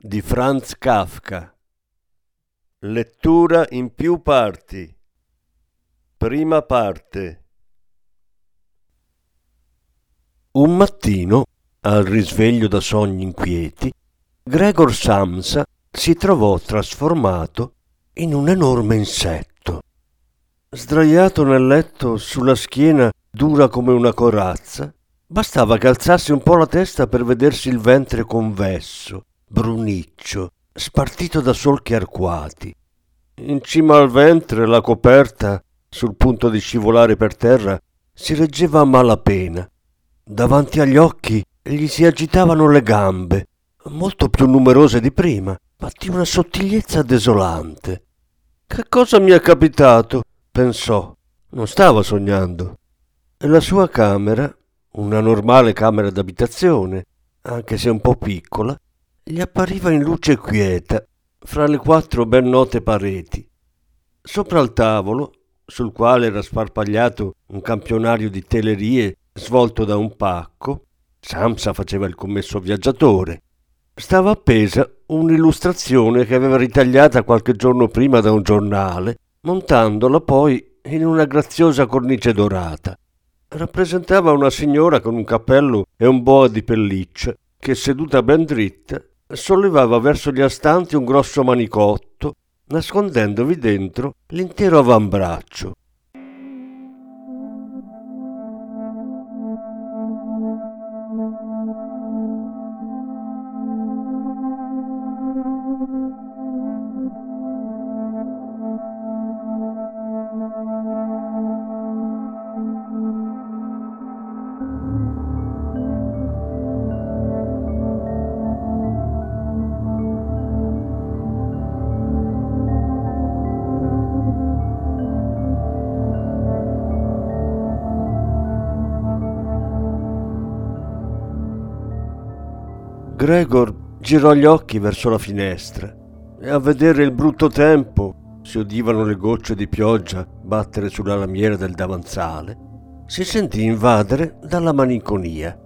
di Franz Kafka. Lettura in più parti. Prima parte. Un mattino, al risveglio da sogni inquieti, Gregor Samsa si trovò trasformato in un enorme insetto. Sdraiato nel letto sulla schiena dura come una corazza, bastava che alzasse un po' la testa per vedersi il ventre convesso bruniccio, spartito da solchi arcuati. In cima al ventre la coperta, sul punto di scivolare per terra, si reggeva a malapena. Davanti agli occhi gli si agitavano le gambe, molto più numerose di prima, ma di una sottigliezza desolante. Che cosa mi è capitato? pensò. Non stava sognando. E la sua camera, una normale camera d'abitazione, anche se un po' piccola, gli appariva in luce quieta fra le quattro ben note pareti. Sopra il tavolo, sul quale era sparpagliato un campionario di telerie svolto da un pacco, Samsa faceva il commesso viaggiatore, stava appesa un'illustrazione che aveva ritagliata qualche giorno prima da un giornale, montandola poi in una graziosa cornice dorata. Rappresentava una signora con un cappello e un boa di pelliccia che, seduta ben dritta, sollevava verso gli astanti un grosso manicotto, nascondendovi dentro l'intero avambraccio. Gregor girò gli occhi verso la finestra e a vedere il brutto tempo, si udivano le gocce di pioggia battere sulla lamiera del davanzale, si sentì invadere dalla malinconia.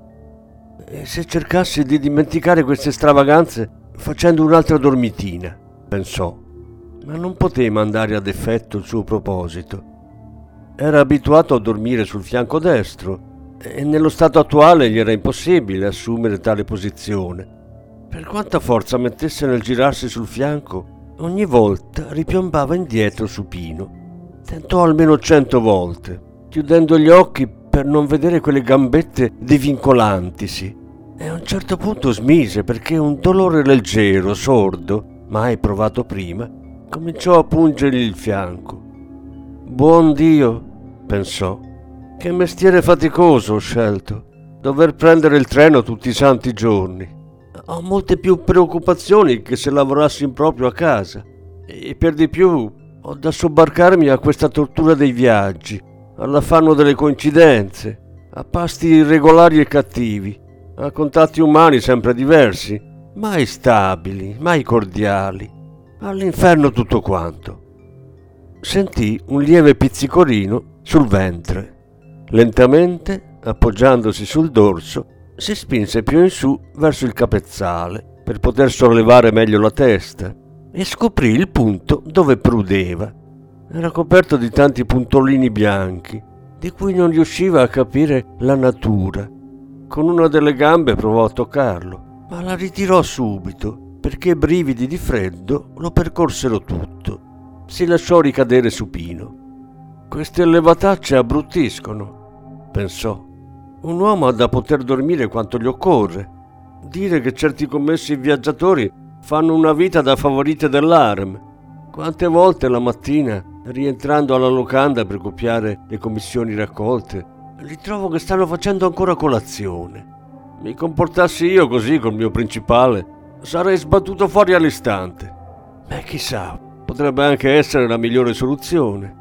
E se cercassi di dimenticare queste stravaganze facendo un'altra dormitina, pensò, ma non poté mandare ad effetto il suo proposito. Era abituato a dormire sul fianco destro e nello stato attuale gli era impossibile assumere tale posizione. Per quanta forza mettesse nel girarsi sul fianco, ogni volta ripiombava indietro supino. Tentò almeno cento volte, chiudendo gli occhi per non vedere quelle gambette divincolantisi. E a un certo punto smise perché un dolore leggero, sordo, mai provato prima, cominciò a pungergli il fianco. Buon Dio, pensò, che mestiere faticoso ho scelto. Dover prendere il treno tutti i santi giorni. Ho molte più preoccupazioni che se lavorassi in proprio a casa. E per di più ho da sobbarcarmi a questa tortura dei viaggi, all'affanno delle coincidenze, a pasti irregolari e cattivi, a contatti umani sempre diversi, mai stabili, mai cordiali. All'inferno tutto quanto. Sentì un lieve pizzicorino sul ventre. Lentamente, appoggiandosi sul dorso, si spinse più in su verso il capezzale per poter sollevare meglio la testa e scoprì il punto dove prudeva. Era coperto di tanti puntolini bianchi, di cui non riusciva a capire la natura. Con una delle gambe provò a toccarlo, ma la ritirò subito perché brividi di freddo lo percorsero tutto. Si lasciò ricadere supino. Queste levatacce abbruttiscono, pensò. Un uomo ha da poter dormire quanto gli occorre. Dire che certi commessi viaggiatori fanno una vita da favorite dell'ARM. Quante volte la mattina, rientrando alla locanda per copiare le commissioni raccolte, li trovo che stanno facendo ancora colazione. Mi comportassi io così col mio principale, sarei sbattuto fuori all'istante. Beh, chissà, potrebbe anche essere la migliore soluzione.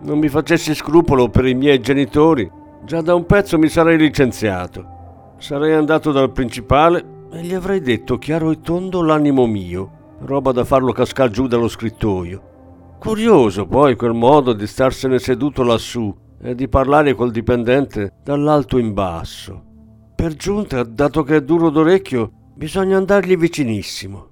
Non mi facessi scrupolo per i miei genitori, già da un pezzo mi sarei licenziato. Sarei andato dal principale e gli avrei detto chiaro e tondo l'animo mio, roba da farlo cascar giù dallo scrittoio. Curioso poi quel modo di starsene seduto lassù e di parlare col dipendente dall'alto in basso. Per giunta, dato che è duro d'orecchio, bisogna andargli vicinissimo.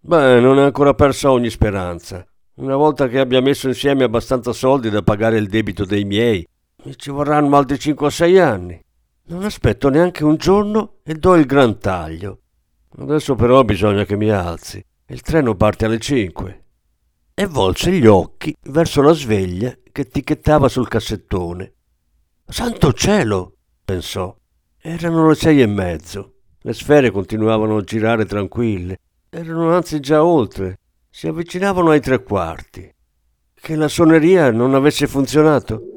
Beh, non è ancora persa ogni speranza. Una volta che abbia messo insieme abbastanza soldi da pagare il debito dei miei, mi ci vorranno altri 5 o 6 anni. Non aspetto neanche un giorno e do il gran taglio. Adesso però bisogna che mi alzi. Il treno parte alle 5. E volse gli occhi verso la sveglia che ticchettava sul cassettone. Santo cielo! pensò. Erano le sei e mezzo. Le sfere continuavano a girare tranquille. Erano anzi già oltre. Si avvicinavano ai tre quarti. Che la suoneria non avesse funzionato?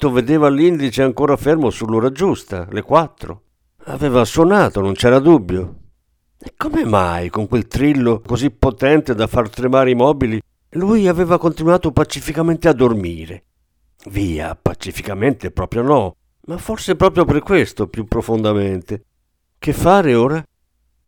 Letto vedeva l'indice ancora fermo sull'ora giusta, le quattro. Aveva suonato, non c'era dubbio. E come mai, con quel trillo così potente da far tremare i mobili, lui aveva continuato pacificamente a dormire? Via, pacificamente proprio no, ma forse proprio per questo più profondamente. Che fare ora?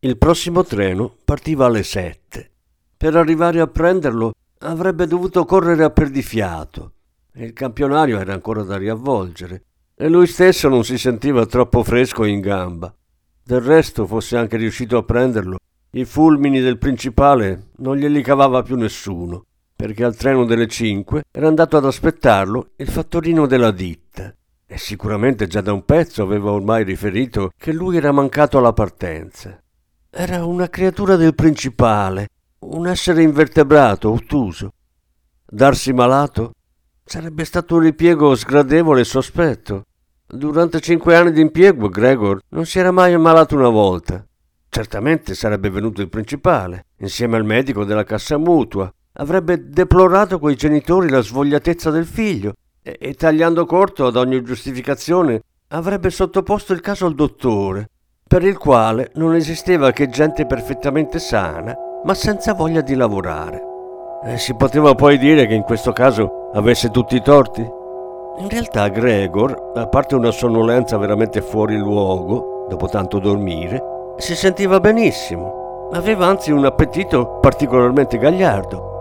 Il prossimo treno partiva alle sette. Per arrivare a prenderlo avrebbe dovuto correre a perdifiato il campionario era ancora da riavvolgere e lui stesso non si sentiva troppo fresco in gamba. Del resto, fosse anche riuscito a prenderlo, i fulmini del principale non glieli cavava più nessuno, perché al treno delle cinque era andato ad aspettarlo il fattorino della ditta e sicuramente già da un pezzo aveva ormai riferito che lui era mancato alla partenza. Era una creatura del principale, un essere invertebrato, ottuso, darsi malato? Sarebbe stato un ripiego sgradevole e sospetto. Durante cinque anni di impiego Gregor non si era mai ammalato una volta. Certamente sarebbe venuto il principale, insieme al medico della cassa mutua. Avrebbe deplorato coi genitori la svogliatezza del figlio e, e tagliando corto ad ogni giustificazione avrebbe sottoposto il caso al dottore, per il quale non esisteva che gente perfettamente sana, ma senza voglia di lavorare. E si poteva poi dire che in questo caso avesse tutti i torti? In realtà Gregor, a parte una sonnolenza veramente fuori luogo, dopo tanto dormire, si sentiva benissimo. Aveva anzi un appetito particolarmente gagliardo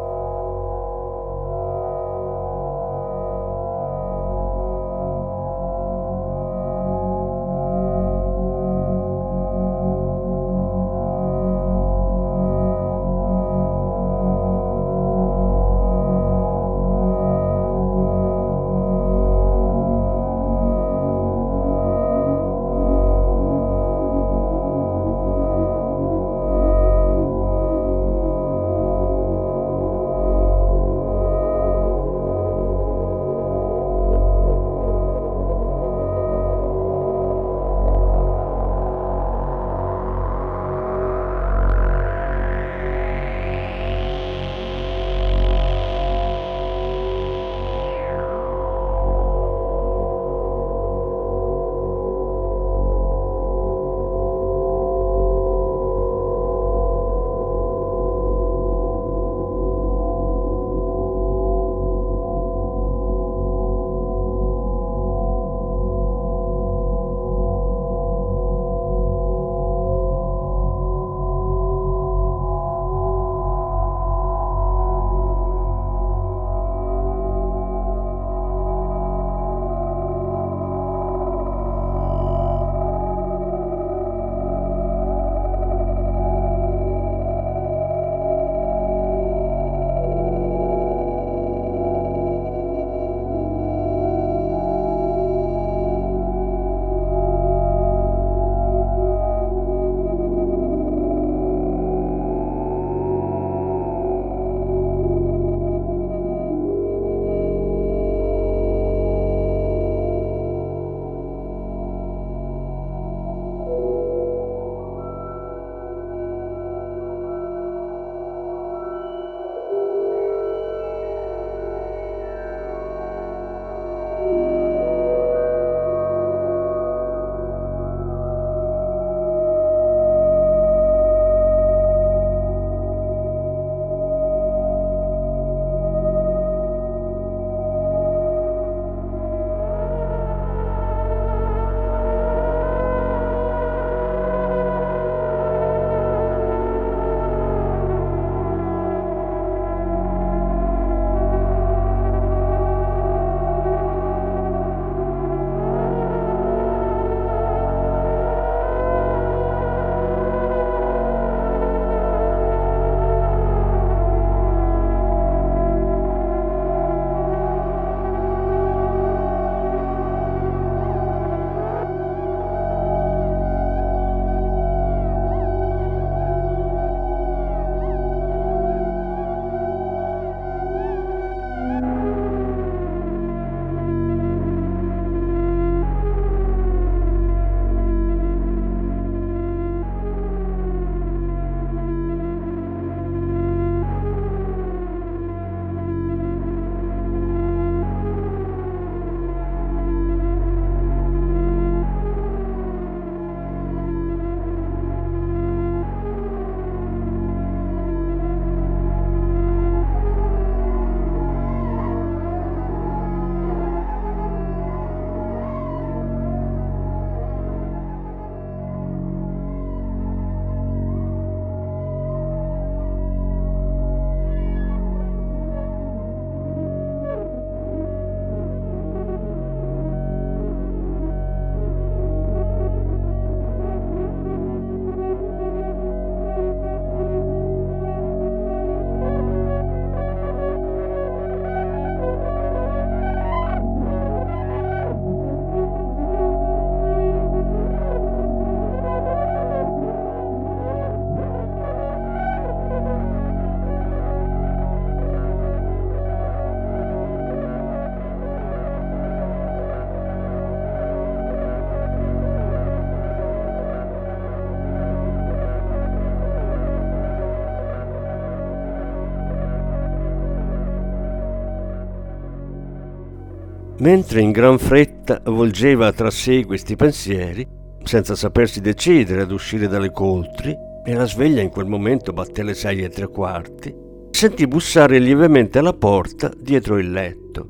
Mentre in gran fretta volgeva tra sé questi pensieri, senza sapersi decidere ad uscire dalle coltri, e la sveglia in quel momento batté le sei e tre quarti, sentì bussare lievemente alla porta dietro il letto.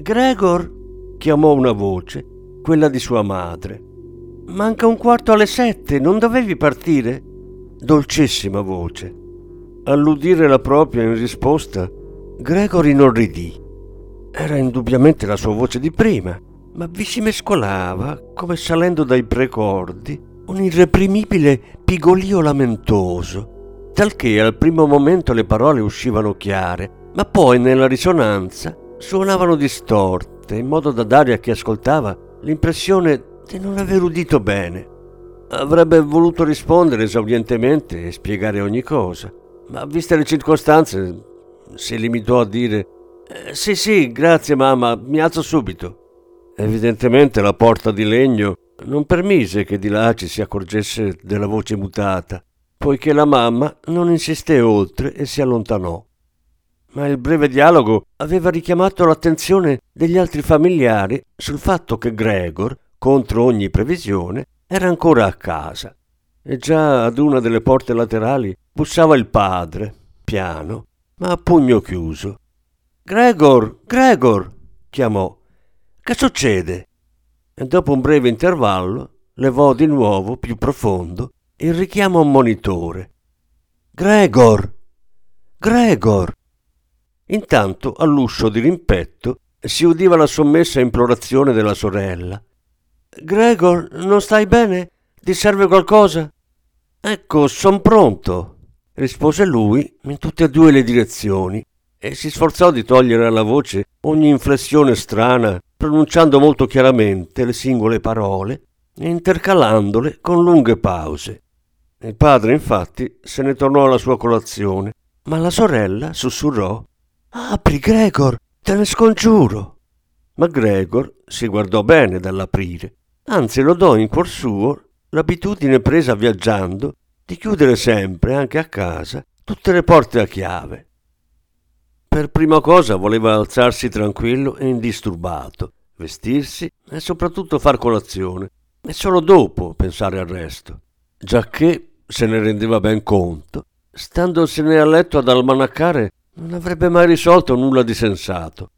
Gregor! chiamò una voce, quella di sua madre. Manca un quarto alle sette, non dovevi partire? Dolcissima voce. All'udire la propria in risposta, Gregor inorridì. Era indubbiamente la sua voce di prima, ma vi si mescolava, come salendo dai precordi, un irreprimibile pigolio lamentoso, talché al primo momento le parole uscivano chiare, ma poi nella risonanza suonavano distorte, in modo da dare a chi ascoltava l'impressione di non aver udito bene. Avrebbe voluto rispondere esaudientemente e spiegare ogni cosa, ma viste le circostanze si limitò a dire eh, Sì, sì, grazie mamma, mi alzo subito. Evidentemente la porta di legno non permise che di là ci si accorgesse della voce mutata, poiché la mamma non insisté oltre e si allontanò. Ma il breve dialogo aveva richiamato l'attenzione degli altri familiari sul fatto che Gregor, contro ogni previsione, era ancora a casa. E già ad una delle porte laterali bussava il padre, piano, ma a pugno chiuso. Gregor, Gregor, chiamò. Che succede? e dopo un breve intervallo levò di nuovo più profondo il richiamo ammonitore. Gregor! Gregor! Intanto all'uscio di rimpetto si udiva la sommessa implorazione della sorella. Gregor, non stai bene? Ti serve qualcosa? Ecco, son pronto, rispose lui in tutte e due le direzioni e si sforzò di togliere alla voce ogni inflessione strana pronunciando molto chiaramente le singole parole e intercalandole con lunghe pause. Il padre, infatti, se ne tornò alla sua colazione, ma la sorella sussurrò Apri, Gregor, te ne scongiuro. Ma Gregor si guardò bene dall'aprire, anzi lodò in cuor suo l'abitudine presa viaggiando di chiudere sempre, anche a casa, tutte le porte a chiave. Per prima cosa voleva alzarsi tranquillo e indisturbato, vestirsi e soprattutto far colazione, e solo dopo pensare al resto, giacché se ne rendeva ben conto, standosene a letto ad almanaccare non avrebbe mai risolto nulla di sensato.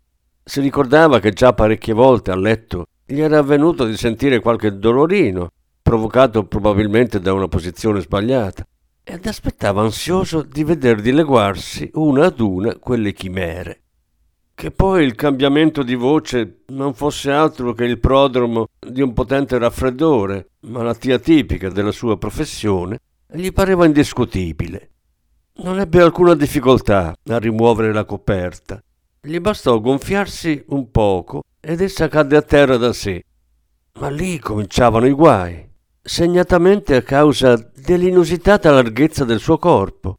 Si ricordava che già parecchie volte a letto gli era avvenuto di sentire qualche dolorino, provocato probabilmente da una posizione sbagliata, ed aspettava ansioso di veder dileguarsi una ad una quelle chimere. Che poi il cambiamento di voce non fosse altro che il prodromo di un potente raffreddore, malattia tipica della sua professione, gli pareva indiscutibile. Non ebbe alcuna difficoltà a rimuovere la coperta. Gli bastò gonfiarsi un poco ed essa cadde a terra da sé. Ma lì cominciavano i guai segnatamente a causa dell'inusitata larghezza del suo corpo.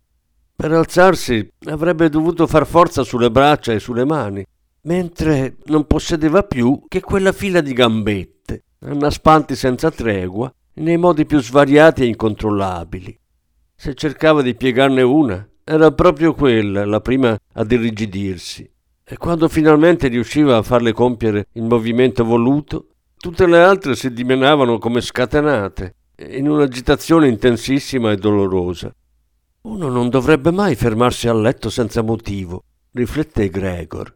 Per alzarsi avrebbe dovuto far forza sulle braccia e sulle mani, mentre non possedeva più che quella fila di gambette, annaspanti senza tregua, nei modi più svariati e incontrollabili. Se cercava di piegarne una, era proprio quella la prima ad irrigidirsi, e quando finalmente riusciva a farle compiere il movimento voluto, Tutte le altre si dimenavano come scatenate, in un'agitazione intensissima e dolorosa. Uno non dovrebbe mai fermarsi a letto senza motivo, rifletté Gregor.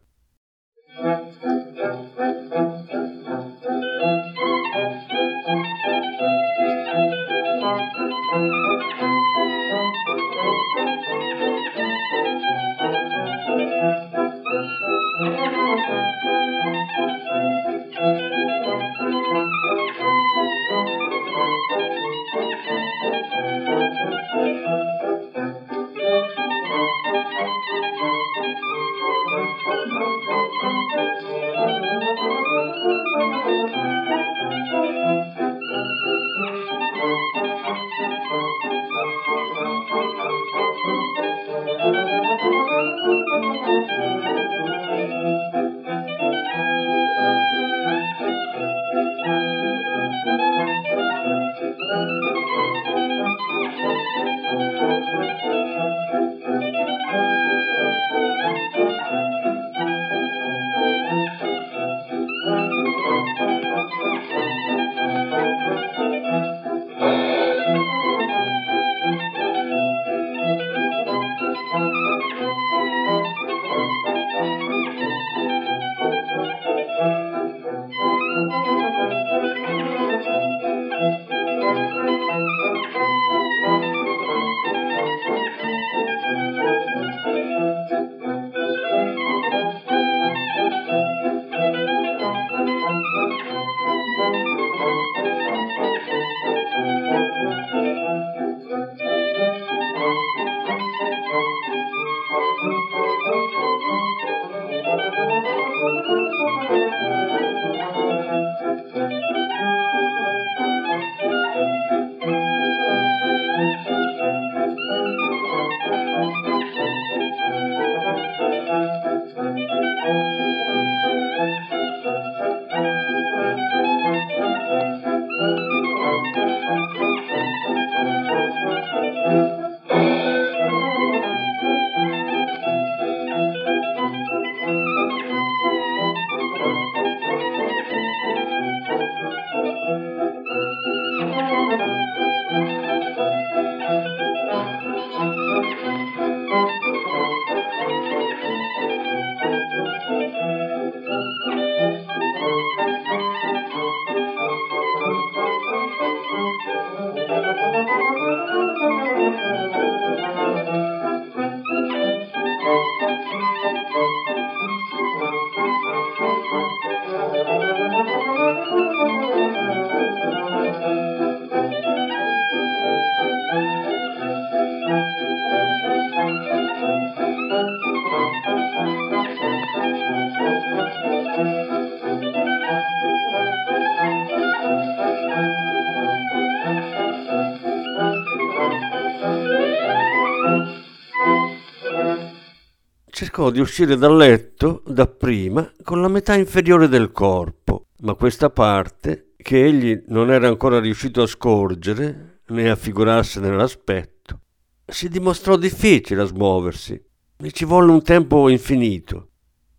Cercò di uscire dal letto dapprima con la metà inferiore del corpo, ma questa parte, che egli non era ancora riuscito a scorgere né a figurarsene l'aspetto, si dimostrò difficile a smuoversi e ci volle un tempo infinito.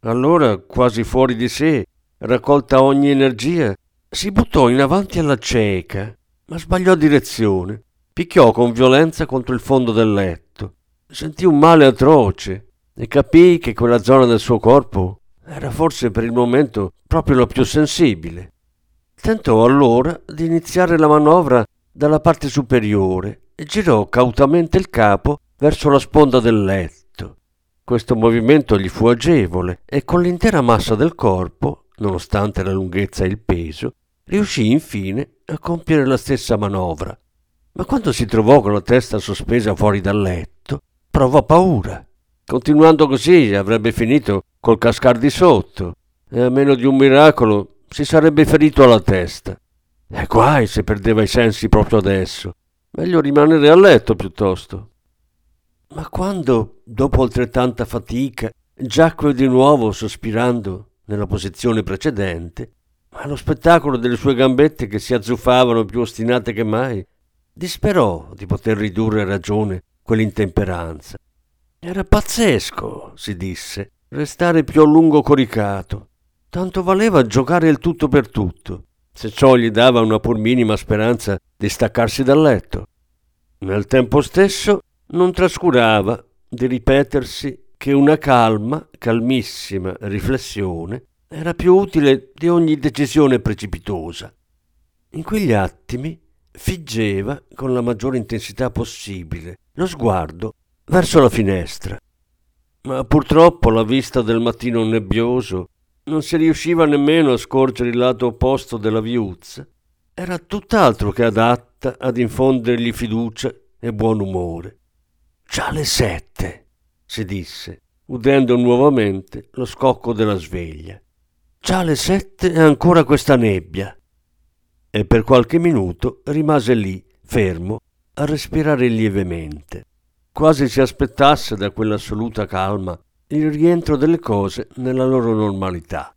Allora, quasi fuori di sé, raccolta ogni energia, si buttò in avanti alla cieca, ma sbagliò direzione. Picchiò con violenza contro il fondo del letto. Sentì un male atroce e capii che quella zona del suo corpo era forse per il momento proprio la più sensibile. Tentò allora di iniziare la manovra dalla parte superiore e girò cautamente il capo verso la sponda del letto. Questo movimento gli fu agevole e con l'intera massa del corpo, nonostante la lunghezza e il peso, riuscì infine a compiere la stessa manovra. Ma quando si trovò con la testa sospesa fuori dal letto, provò paura Continuando così avrebbe finito col cascar di sotto e a meno di un miracolo si sarebbe ferito alla testa. E guai se perdeva i sensi proprio adesso. Meglio rimanere a letto piuttosto. Ma quando, dopo altrettanta fatica, giacque di nuovo sospirando nella posizione precedente, allo spettacolo delle sue gambette che si azzuffavano più ostinate che mai, disperò di poter ridurre a ragione quell'intemperanza era pazzesco, si disse, restare più a lungo coricato. Tanto valeva giocare il tutto per tutto, se ciò gli dava una pur minima speranza di staccarsi dal letto. Nel tempo stesso non trascurava di ripetersi che una calma, calmissima riflessione era più utile di ogni decisione precipitosa. In quegli attimi figgeva con la maggiore intensità possibile lo sguardo verso la finestra. Ma purtroppo la vista del mattino nebbioso non si riusciva nemmeno a scorgere il lato opposto della viuzza. Era tutt'altro che adatta ad infondergli fiducia e buon umore. Già le sette, si disse, udendo nuovamente lo scocco della sveglia. Già le sette e ancora questa nebbia. E per qualche minuto rimase lì, fermo, a respirare lievemente quasi si aspettasse da quell'assoluta calma il rientro delle cose nella loro normalità.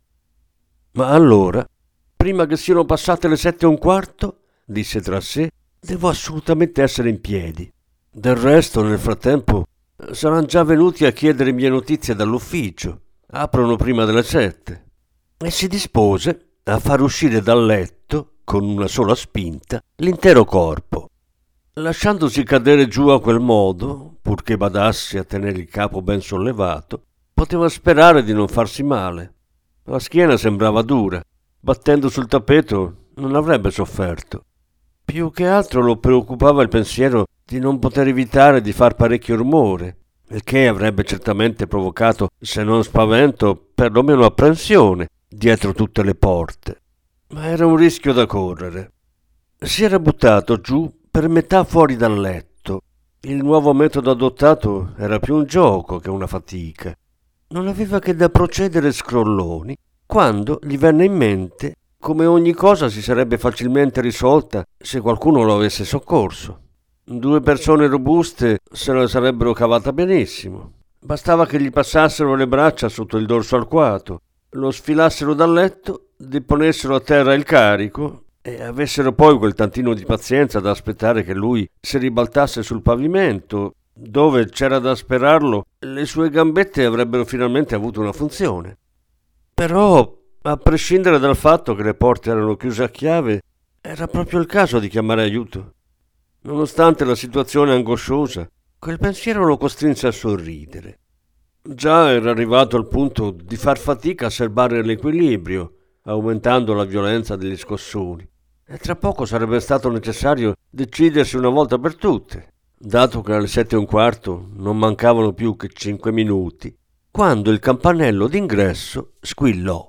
Ma allora, prima che siano passate le sette e un quarto, disse tra sé, devo assolutamente essere in piedi. Del resto, nel frattempo, saranno già venuti a chiedere mie notizie dall'ufficio. Aprono prima delle sette. E si dispose a far uscire dal letto, con una sola spinta, l'intero corpo. Lasciandosi cadere giù a quel modo, purché badassi a tenere il capo ben sollevato, poteva sperare di non farsi male. La schiena sembrava dura. Battendo sul tappeto non avrebbe sofferto. Più che altro lo preoccupava il pensiero di non poter evitare di far parecchio rumore, il che avrebbe certamente provocato, se non spavento, perlomeno apprensione, dietro tutte le porte. ma era un rischio da correre. Si era buttato giù per metà fuori dal letto. Il nuovo metodo adottato era più un gioco che una fatica. Non aveva che da procedere scrolloni quando gli venne in mente come ogni cosa si sarebbe facilmente risolta se qualcuno lo avesse soccorso. Due persone robuste se la sarebbero cavata benissimo. Bastava che gli passassero le braccia sotto il dorso alquato, lo sfilassero dal letto, deponessero a terra il carico e avessero poi quel tantino di pazienza da aspettare che lui si ribaltasse sul pavimento, dove c'era da sperarlo, le sue gambette avrebbero finalmente avuto una funzione. Però, a prescindere dal fatto che le porte erano chiuse a chiave, era proprio il caso di chiamare aiuto. Nonostante la situazione angosciosa, quel pensiero lo costrinse a sorridere. Già era arrivato al punto di far fatica a serbare l'equilibrio, aumentando la violenza degli scossoni. E tra poco sarebbe stato necessario decidersi una volta per tutte, dato che alle sette e un quarto non mancavano più che cinque minuti, quando il campanello d'ingresso squillò.